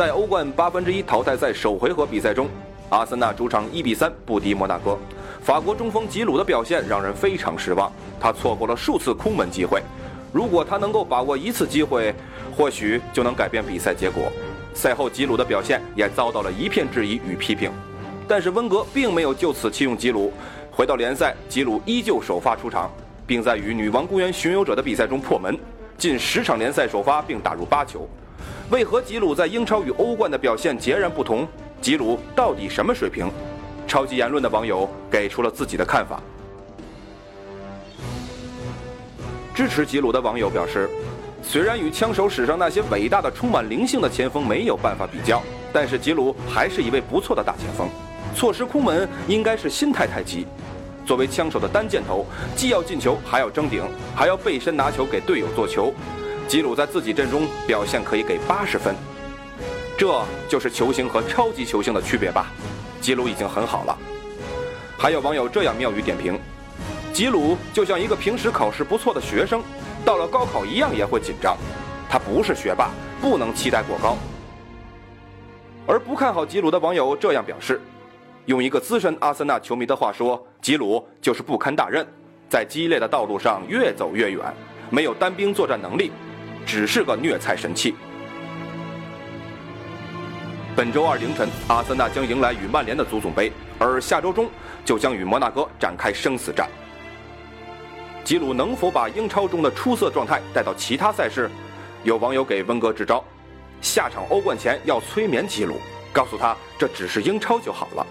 在欧冠八分之一淘汰赛首回合比赛中，阿森纳主场一比三不敌摩纳哥。法国中锋吉鲁的表现让人非常失望，他错过了数次空门机会。如果他能够把握一次机会，或许就能改变比赛结果。赛后，吉鲁的表现也遭到了一片质疑与批评。但是温格并没有就此弃用吉鲁。回到联赛，吉鲁依旧首发出场，并在与女王公园巡游者的比赛中破门，近十场联赛首发并打入八球。为何吉鲁在英超与欧冠的表现截然不同？吉鲁到底什么水平？超级言论的网友给出了自己的看法。支持吉鲁的网友表示，虽然与枪手史上那些伟大的、充满灵性的前锋没有办法比较，但是吉鲁还是一位不错的大前锋。错失空门应该是心态太急。作为枪手的单箭头，既要进球，还要争顶，还要背身拿球给队友做球。吉鲁在自己阵中表现可以给八十分，这就是球星和超级球星的区别吧。吉鲁已经很好了。还有网友这样妙语点评：吉鲁就像一个平时考试不错的学生，到了高考一样也会紧张。他不是学霸，不能期待过高。而不看好吉鲁的网友这样表示：用一个资深阿森纳球迷的话说，吉鲁就是不堪大任，在激烈的道路上越走越远，没有单兵作战能力。只是个虐菜神器。本周二凌晨，阿森纳将迎来与曼联的足总杯，而下周中就将与摩纳哥展开生死战。吉鲁能否把英超中的出色状态带到其他赛事？有网友给温格支招：下场欧冠前要催眠吉鲁，告诉他这只是英超就好了。